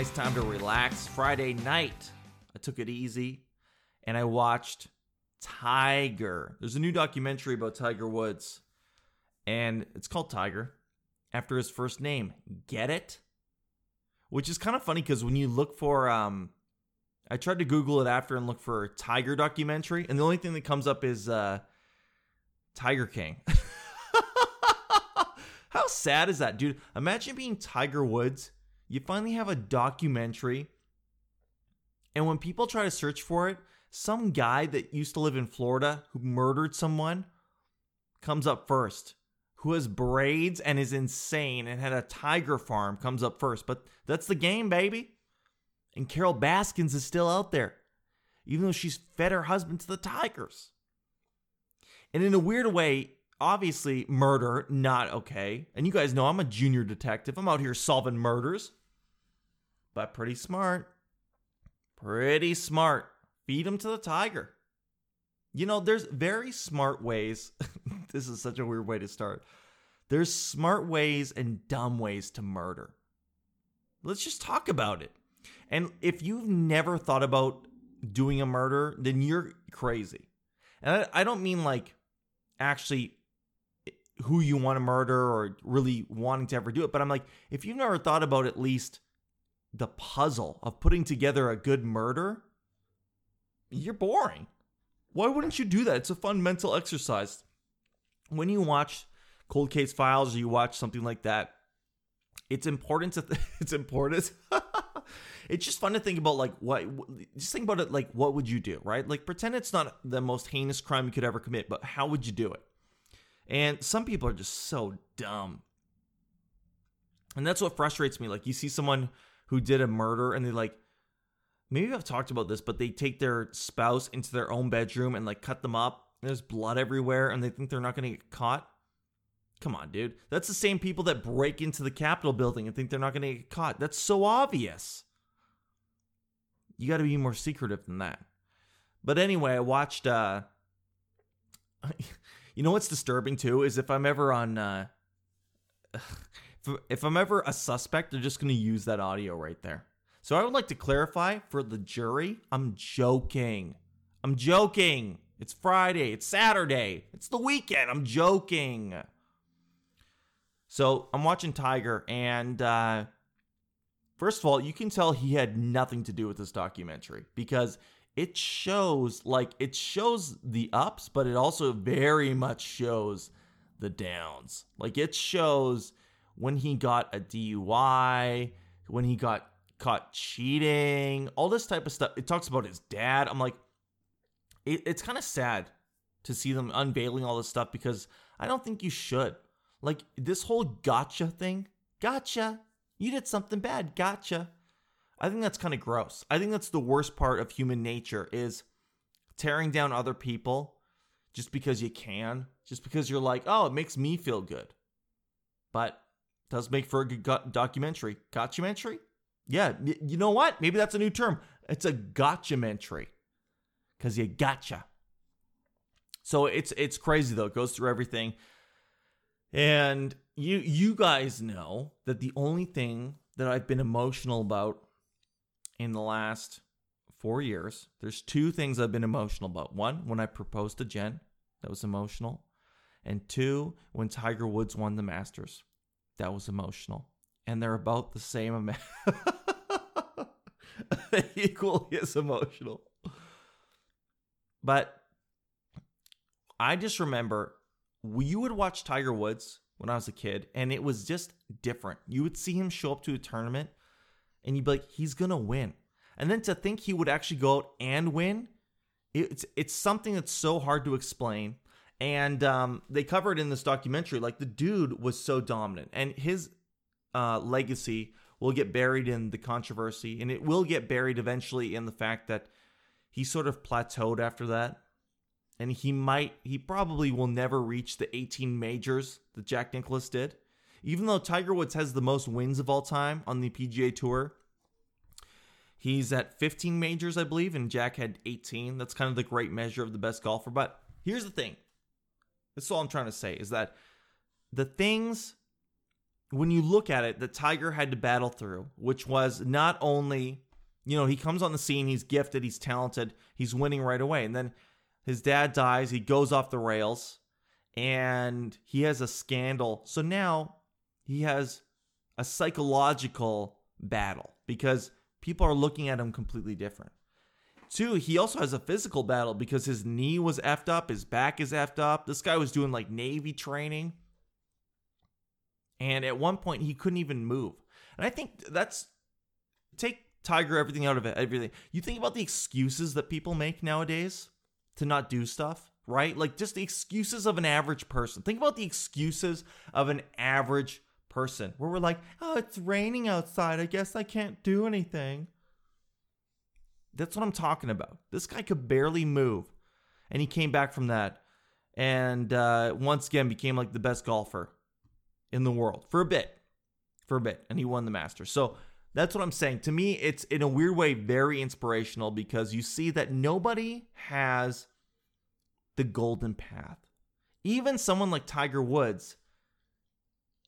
nice time to relax. Friday night, I took it easy and I watched Tiger. There's a new documentary about Tiger Woods, and it's called Tiger after his first name. Get it? Which is kind of funny because when you look for, um, I tried to Google it after and look for Tiger documentary, and the only thing that comes up is uh, Tiger King. How sad is that, dude? Imagine being Tiger Woods. You finally have a documentary, and when people try to search for it, some guy that used to live in Florida who murdered someone comes up first. Who has braids and is insane and had a tiger farm comes up first. But that's the game, baby. And Carole Baskins is still out there, even though she's fed her husband to the tigers. And in a weird way, obviously, murder, not okay. And you guys know I'm a junior detective. I'm out here solving murders. But pretty smart. Pretty smart. Feed him to the tiger. You know, there's very smart ways. this is such a weird way to start. There's smart ways and dumb ways to murder. Let's just talk about it. And if you've never thought about doing a murder, then you're crazy. And I, I don't mean like actually eh, who you want to murder or really wanting to ever do it, but I'm like, if you've never thought about at least the puzzle of putting together a good murder, you're boring. Why wouldn't you do that? It's a fun mental exercise. When you watch Cold Case Files or you watch something like that, it's important to th- it's important. it's just fun to think about like what just think about it like what would you do, right? Like pretend it's not the most heinous crime you could ever commit, but how would you do it? And some people are just so dumb. And that's what frustrates me. Like you see someone who did a murder and they like maybe I've talked about this, but they take their spouse into their own bedroom and like cut them up. There's blood everywhere and they think they're not going to get caught. Come on, dude. That's the same people that break into the Capitol building and think they're not going to get caught. That's so obvious. You got to be more secretive than that. But anyway, I watched uh you know what's disturbing too is if I'm ever on uh if I'm ever a suspect, they're just going to use that audio right there. So I would like to clarify for the jury, I'm joking. I'm joking. It's Friday, it's Saturday, it's the weekend. I'm joking. So I'm watching Tiger, and uh, first of all, you can tell he had nothing to do with this documentary because it shows like it shows the ups, but it also very much shows the downs. Like it shows when he got a DUI, when he got caught cheating, all this type of stuff. It talks about his dad. I'm like, it, it's kind of sad to see them unveiling all this stuff because I don't think you should. Like this whole gotcha thing, gotcha. You did something bad, gotcha. I think that's kind of gross. I think that's the worst part of human nature is tearing down other people just because you can, just because you're like, oh, it makes me feel good. But does make for a good documentary. Gotchamentary? Yeah, you know what? Maybe that's a new term. It's a gotchamentary because you gotcha. So it's it's crazy though. It goes through everything, and you you guys know that the only thing that I've been emotional about in the last four years, there's two things I've been emotional about. One, when I proposed to Jen, that was emotional, and two, when Tiger Woods won the Masters that was emotional. And they're about the same amount. equally as emotional. But I just remember you would watch Tiger Woods when I was a kid, and it was just different. You would see him show up to a tournament, and you'd be like, he's gonna win. And then to think he would actually go out and win, it's it's something that's so hard to explain and um, they covered in this documentary like the dude was so dominant and his uh, legacy will get buried in the controversy and it will get buried eventually in the fact that he sort of plateaued after that. And he might he probably will never reach the 18 majors that jack nicklaus did. Even though tiger woods has the most wins of all time on the pga tour he's at 15 majors i believe and jack had 18 that's kind of the great measure of the best golfer. But here's the thing that's all I'm trying to say is that the things when you look at it, that Tiger had to battle through, which was not only, you know, he comes on the scene, he's gifted, he's talented, he's winning right away. And then his dad dies, he goes off the rails, and he has a scandal. So now he has a psychological battle because people are looking at him completely different. Two, he also has a physical battle because his knee was effed up, his back is effed up. This guy was doing like Navy training. And at one point, he couldn't even move. And I think that's take Tiger everything out of it, everything. You think about the excuses that people make nowadays to not do stuff, right? Like just the excuses of an average person. Think about the excuses of an average person where we're like, oh, it's raining outside. I guess I can't do anything. That's what I'm talking about. This guy could barely move. And he came back from that and uh, once again became like the best golfer in the world for a bit, for a bit, and he won the Masters. So that's what I'm saying. To me, it's in a weird way very inspirational because you see that nobody has the golden path. Even someone like Tiger Woods,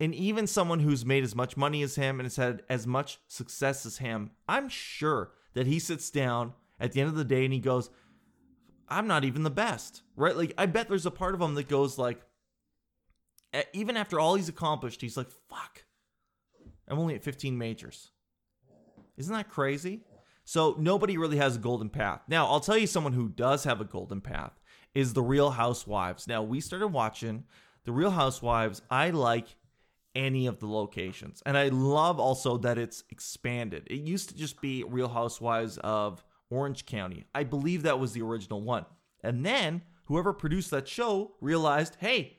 and even someone who's made as much money as him and has had as much success as him, I'm sure that he sits down at the end of the day and he goes, I'm not even the best, right? Like, I bet there's a part of him that goes, like, even after all he's accomplished, he's like, fuck, I'm only at 15 majors. Isn't that crazy? So nobody really has a golden path. Now, I'll tell you someone who does have a golden path is the Real Housewives. Now, we started watching the Real Housewives. I like any of the locations. And I love also that it's expanded. It used to just be Real Housewives of Orange County. I believe that was the original one. And then whoever produced that show realized, "Hey,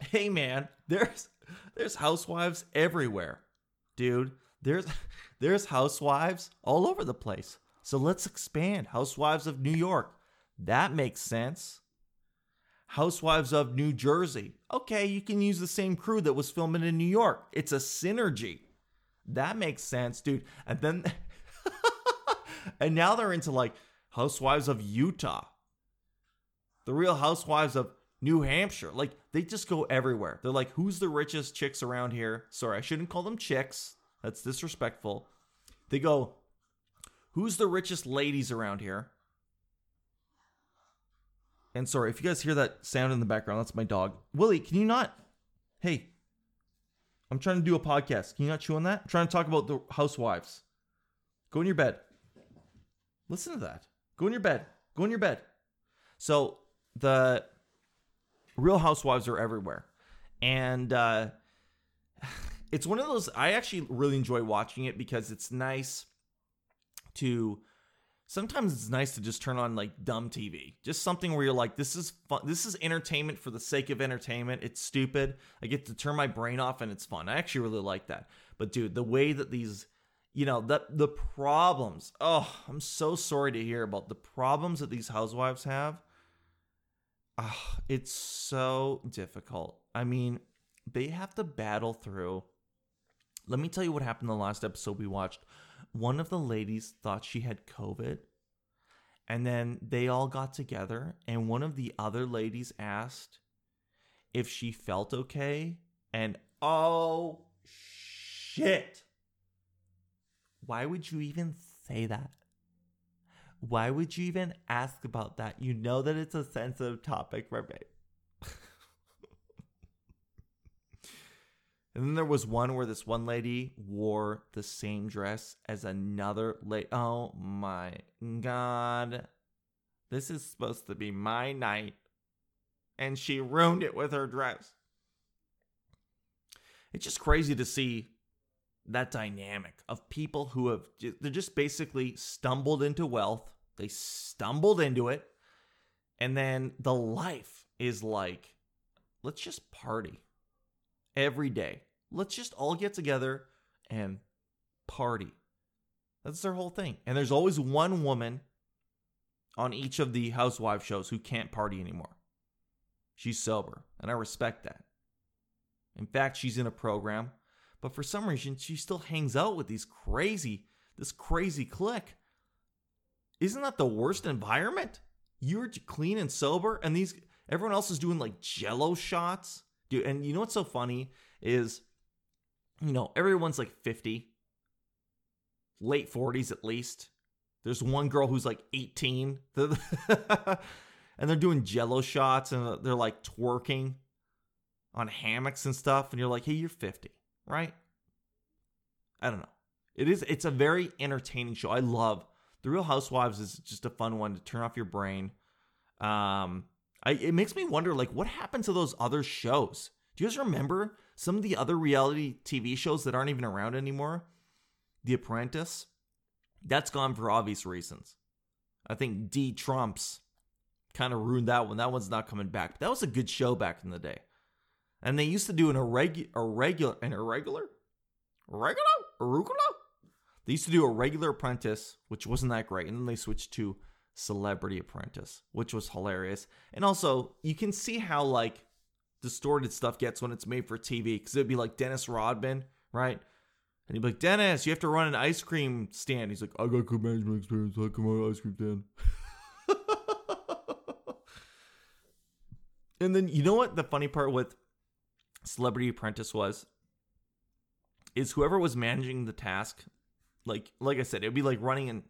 hey man, there's there's housewives everywhere. Dude, there's there's housewives all over the place. So let's expand. Housewives of New York. That makes sense. Housewives of New Jersey. Okay, you can use the same crew that was filming in New York. It's a synergy. That makes sense, dude. And then and now they're into like Housewives of Utah. The real Housewives of New Hampshire. Like they just go everywhere. They're like, who's the richest chicks around here? Sorry, I shouldn't call them chicks. That's disrespectful. They go, who's the richest ladies around here? And sorry, if you guys hear that sound in the background, that's my dog. Willie, can you not? Hey, I'm trying to do a podcast. Can you not chew on that? I'm trying to talk about the housewives. Go in your bed. Listen to that. Go in your bed. Go in your bed. So the Real Housewives are everywhere, and uh, it's one of those. I actually really enjoy watching it because it's nice to. Sometimes it's nice to just turn on like dumb TV, just something where you're like, "This is fun. This is entertainment for the sake of entertainment." It's stupid. I get to turn my brain off, and it's fun. I actually really like that. But dude, the way that these you know the the problems oh i'm so sorry to hear about the problems that these housewives have oh, it's so difficult i mean they have to battle through let me tell you what happened in the last episode we watched one of the ladies thought she had covid and then they all got together and one of the other ladies asked if she felt okay and oh shit why would you even say that? Why would you even ask about that? You know that it's a sensitive topic, right? And then there was one where this one lady wore the same dress as another lady. Oh my god. This is supposed to be my night. And she ruined it with her dress. It's just crazy to see that dynamic of people who have they're just basically stumbled into wealth they stumbled into it and then the life is like let's just party every day let's just all get together and party. That's their whole thing. And there's always one woman on each of the housewife shows who can't party anymore. She's sober and i respect that. In fact she's in a program but for some reason she still hangs out with these crazy this crazy clique. Isn't that the worst environment? You're clean and sober and these everyone else is doing like jello shots. Dude and you know what's so funny is you know, everyone's like 50, late 40s at least. There's one girl who's like 18. and they're doing jello shots and they're like twerking on hammocks and stuff. And you're like, hey, you're 50, right? I don't know. It is, it's a very entertaining show. I love The Real Housewives is just a fun one to turn off your brain. Um, I, it makes me wonder, like, what happened to those other shows? Do you guys remember some of the other reality TV shows that aren't even around anymore? The Apprentice, that's gone for obvious reasons. I think D Trumps kind of ruined that one. That one's not coming back. But that was a good show back in the day. And they used to do an irregular, irregular, an irregular, regular, arugula. They used to do a regular apprentice, which wasn't that great, and then they switched to Celebrity Apprentice, which was hilarious. And also, you can see how like distorted stuff gets when it's made for TV, because it'd be like Dennis Rodman, right? And he'd be like, Dennis, you have to run an ice cream stand. He's like, I got good management experience. I can run an ice cream stand. and then you know what the funny part with Celebrity Apprentice was? Is whoever was managing the task, like like I said, it'd be like running an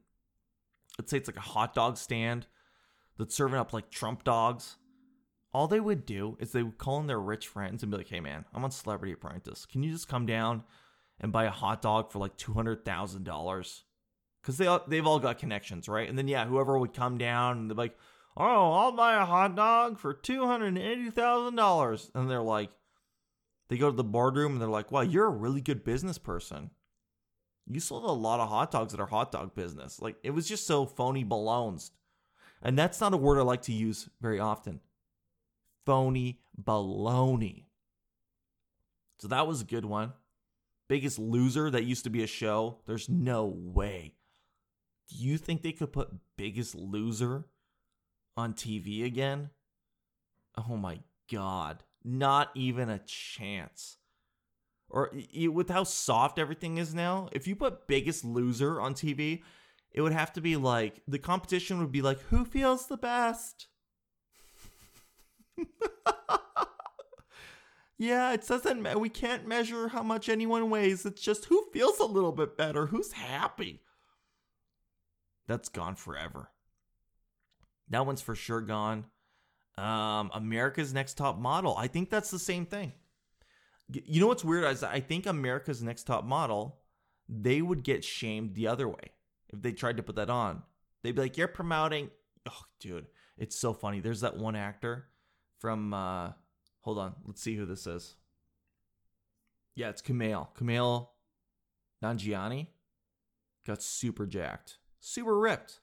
let's say it's like a hot dog stand that's serving up like Trump dogs. All they would do is they would call in their rich friends and be like, "Hey man, I'm on Celebrity Apprentice. Can you just come down and buy a hot dog for like two hundred thousand dollars?" Because they, they've all got connections, right? And then yeah, whoever would come down and they're like, "Oh, I'll buy a hot dog for two hundred eighty thousand dollars," and they're like, they go to the boardroom and they're like, "Wow, you're a really good business person." You sold a lot of hot dogs at our hot dog business. Like it was just so phony ballones. And that's not a word I like to use very often. Phony baloney. So that was a good one. Biggest Loser, that used to be a show. There's no way. Do you think they could put Biggest Loser on TV again? Oh my God. Not even a chance or with how soft everything is now, if you put Biggest Loser on TV, it would have to be like the competition would be like who feels the best. yeah, it doesn't. We can't measure how much anyone weighs. It's just who feels a little bit better, who's happy. That's gone forever. That one's for sure gone. Um, America's Next Top Model. I think that's the same thing. You know what's weird is I think America's Next Top Model, they would get shamed the other way if they tried to put that on. They'd be like, "You're promoting." Oh, dude, it's so funny. There's that one actor from. uh Hold on, let's see who this is. Yeah, it's Kumail. Kumail Nanjiani got super jacked, super ripped,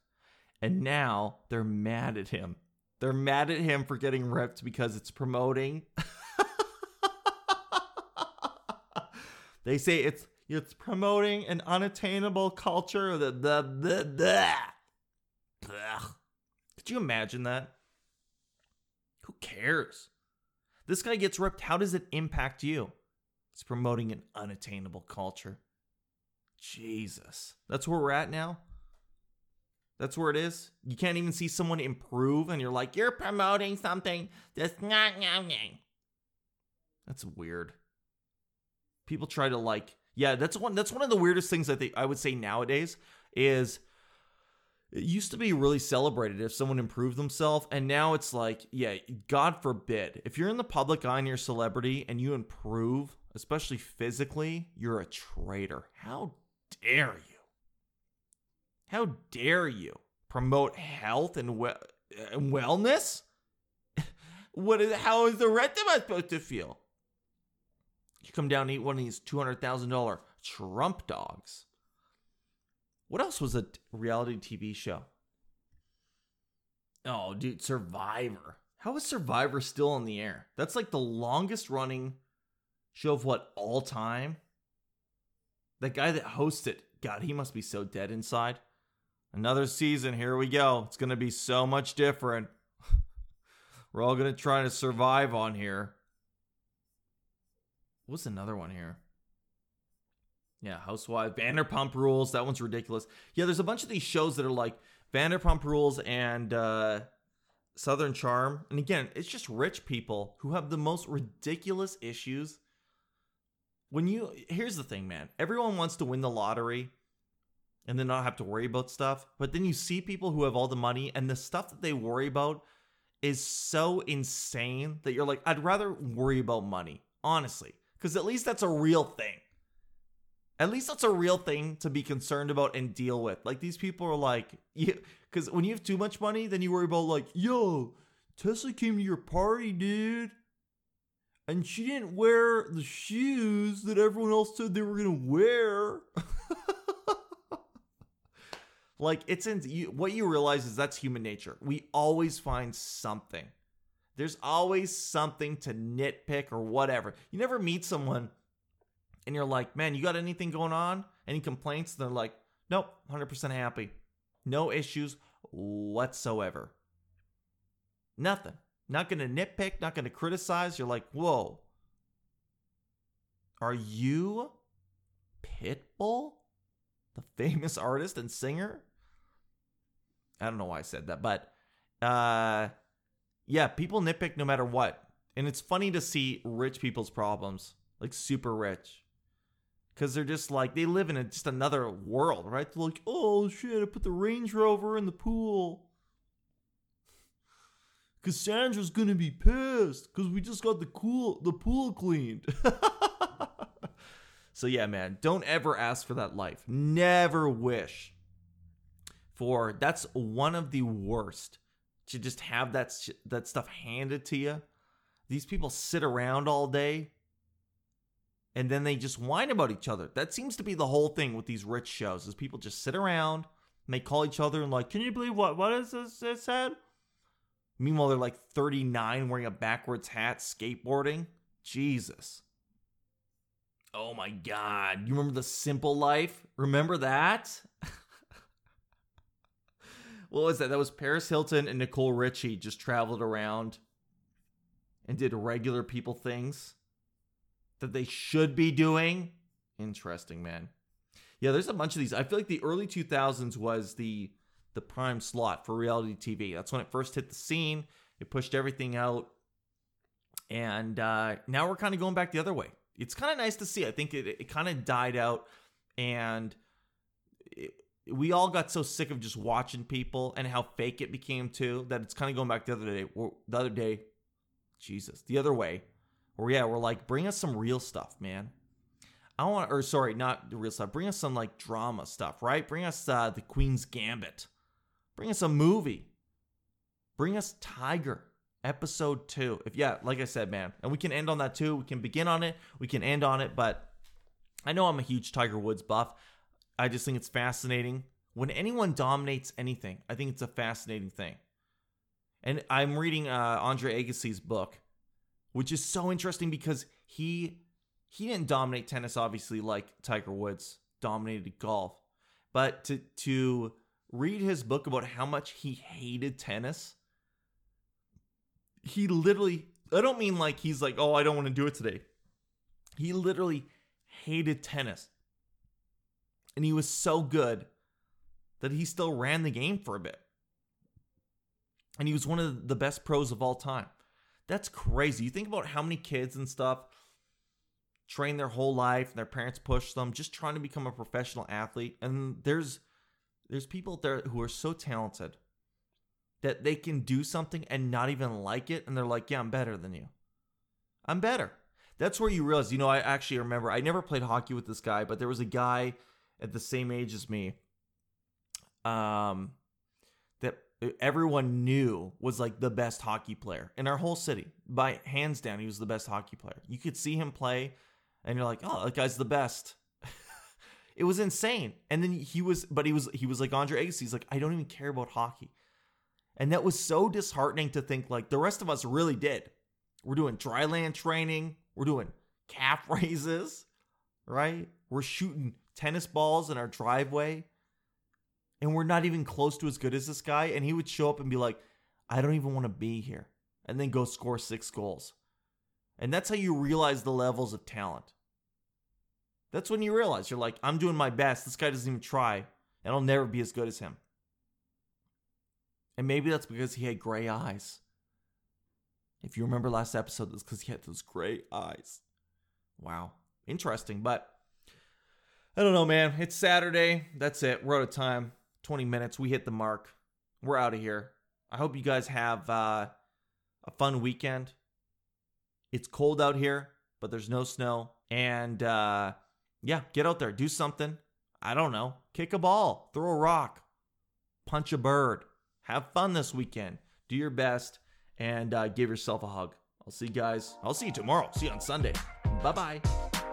and now they're mad at him. They're mad at him for getting ripped because it's promoting. They say it's it's promoting an unattainable culture. The the the. Could you imagine that? Who cares? This guy gets ripped. How does it impact you? It's promoting an unattainable culture. Jesus. That's where we're at now. That's where it is. You can't even see someone improve, and you're like, you're promoting something that's not. That's weird people try to like yeah that's one that's one of the weirdest things i think i would say nowadays is it used to be really celebrated if someone improved themselves and now it's like yeah god forbid. If you're in the public eye and you're a celebrity and you improve especially physically you're a traitor. How dare you? How dare you promote health and, we- and wellness? What is how is the rest of us supposed to feel? You come down and eat one of these $200,000 Trump dogs. What else was a reality TV show? Oh, dude, Survivor. How is Survivor still on the air? That's like the longest running show of what, all time? The guy that hosts it, God, he must be so dead inside. Another season, here we go. It's going to be so much different. We're all going to try to survive on here. What's another one here? Yeah, Housewives, Vanderpump Rules. That one's ridiculous. Yeah, there's a bunch of these shows that are like Vanderpump Rules and uh, Southern Charm. And again, it's just rich people who have the most ridiculous issues. when you here's the thing, man. Everyone wants to win the lottery and then not have to worry about stuff. But then you see people who have all the money and the stuff that they worry about is so insane that you're like, I'd rather worry about money, honestly, because at least that's a real thing. At least that's a real thing to be concerned about and deal with. Like these people are like, because when you have too much money, then you worry about like, yo, Tesla came to your party, dude and she didn't wear the shoes that everyone else said they were gonna wear. like it's in you, what you realize is that's human nature. We always find something. There's always something to nitpick or whatever. You never meet someone and you're like, man, you got anything going on? Any complaints? And they're like, nope, 100% happy. No issues whatsoever. Nothing. Not going to nitpick, not going to criticize. You're like, whoa. Are you Pitbull? The famous artist and singer? I don't know why I said that, but uh yeah, people nitpick no matter what. And it's funny to see rich people's problems, like super rich. Cause they're just like they live in a, just another world, right? They're like, oh shit, I put the Range Rover in the pool. Cassandra's gonna be pissed because we just got the cool the pool cleaned. so yeah, man, don't ever ask for that life. Never wish for that's one of the worst to just have that that stuff handed to you. These people sit around all day and then they just whine about each other. That seems to be the whole thing with these rich shows is people just sit around and they call each other and like, "Can you believe what what is this it said?" Meanwhile, they're like 39 wearing a backwards hat skateboarding. Jesus. Oh my God. You remember The Simple Life? Remember that? what was that? That was Paris Hilton and Nicole Richie just traveled around and did regular people things that they should be doing. Interesting, man. Yeah, there's a bunch of these. I feel like the early 2000s was the the prime slot for reality TV. That's when it first hit the scene. It pushed everything out. And uh, now we're kind of going back the other way. It's kind of nice to see. I think it, it kind of died out. And it, we all got so sick of just watching people and how fake it became too that it's kind of going back the other day. The other day, Jesus, the other way. Where yeah, we're like, bring us some real stuff, man. I want, or sorry, not the real stuff. Bring us some like drama stuff, right? Bring us uh, the Queen's Gambit. Bring us a movie. Bring us Tiger episode two. If yeah, like I said, man, and we can end on that too. We can begin on it, we can end on it, but I know I'm a huge Tiger Woods buff. I just think it's fascinating. When anyone dominates anything, I think it's a fascinating thing. And I'm reading uh, Andre Agassi's book, which is so interesting because he he didn't dominate tennis, obviously, like Tiger Woods dominated golf, but to to read his book about how much he hated tennis. He literally, I don't mean like he's like, oh, I don't want to do it today. He literally hated tennis. And he was so good that he still ran the game for a bit. And he was one of the best pros of all time. That's crazy. You think about how many kids and stuff train their whole life and their parents push them just trying to become a professional athlete. And there's there's people there who are so talented that they can do something and not even like it and they're like yeah i'm better than you i'm better that's where you realize you know i actually remember i never played hockey with this guy but there was a guy at the same age as me um everyone knew was like the best hockey player in our whole city by hands down he was the best hockey player you could see him play and you're like oh that guy's the best it was insane. And then he was, but he was, he was like Andre Agassi. He's like, I don't even care about hockey. And that was so disheartening to think like the rest of us really did. We're doing dry land training. We're doing calf raises, right? We're shooting tennis balls in our driveway. And we're not even close to as good as this guy. And he would show up and be like, I don't even want to be here. And then go score six goals. And that's how you realize the levels of talent. That's when you realize you're like, I'm doing my best. This guy doesn't even try, and I'll never be as good as him. And maybe that's because he had gray eyes. If you remember last episode, that's because he had those gray eyes. Wow. interesting. But I don't know, man. It's Saturday. That's it. We're out of time. 20 minutes. We hit the mark. We're out of here. I hope you guys have uh, a fun weekend. It's cold out here, but there's no snow. And uh, yeah, get out there, do something. I don't know. Kick a ball, throw a rock, punch a bird. Have fun this weekend. Do your best and uh, give yourself a hug. I'll see you guys. I'll see you tomorrow. See you on Sunday. Bye bye.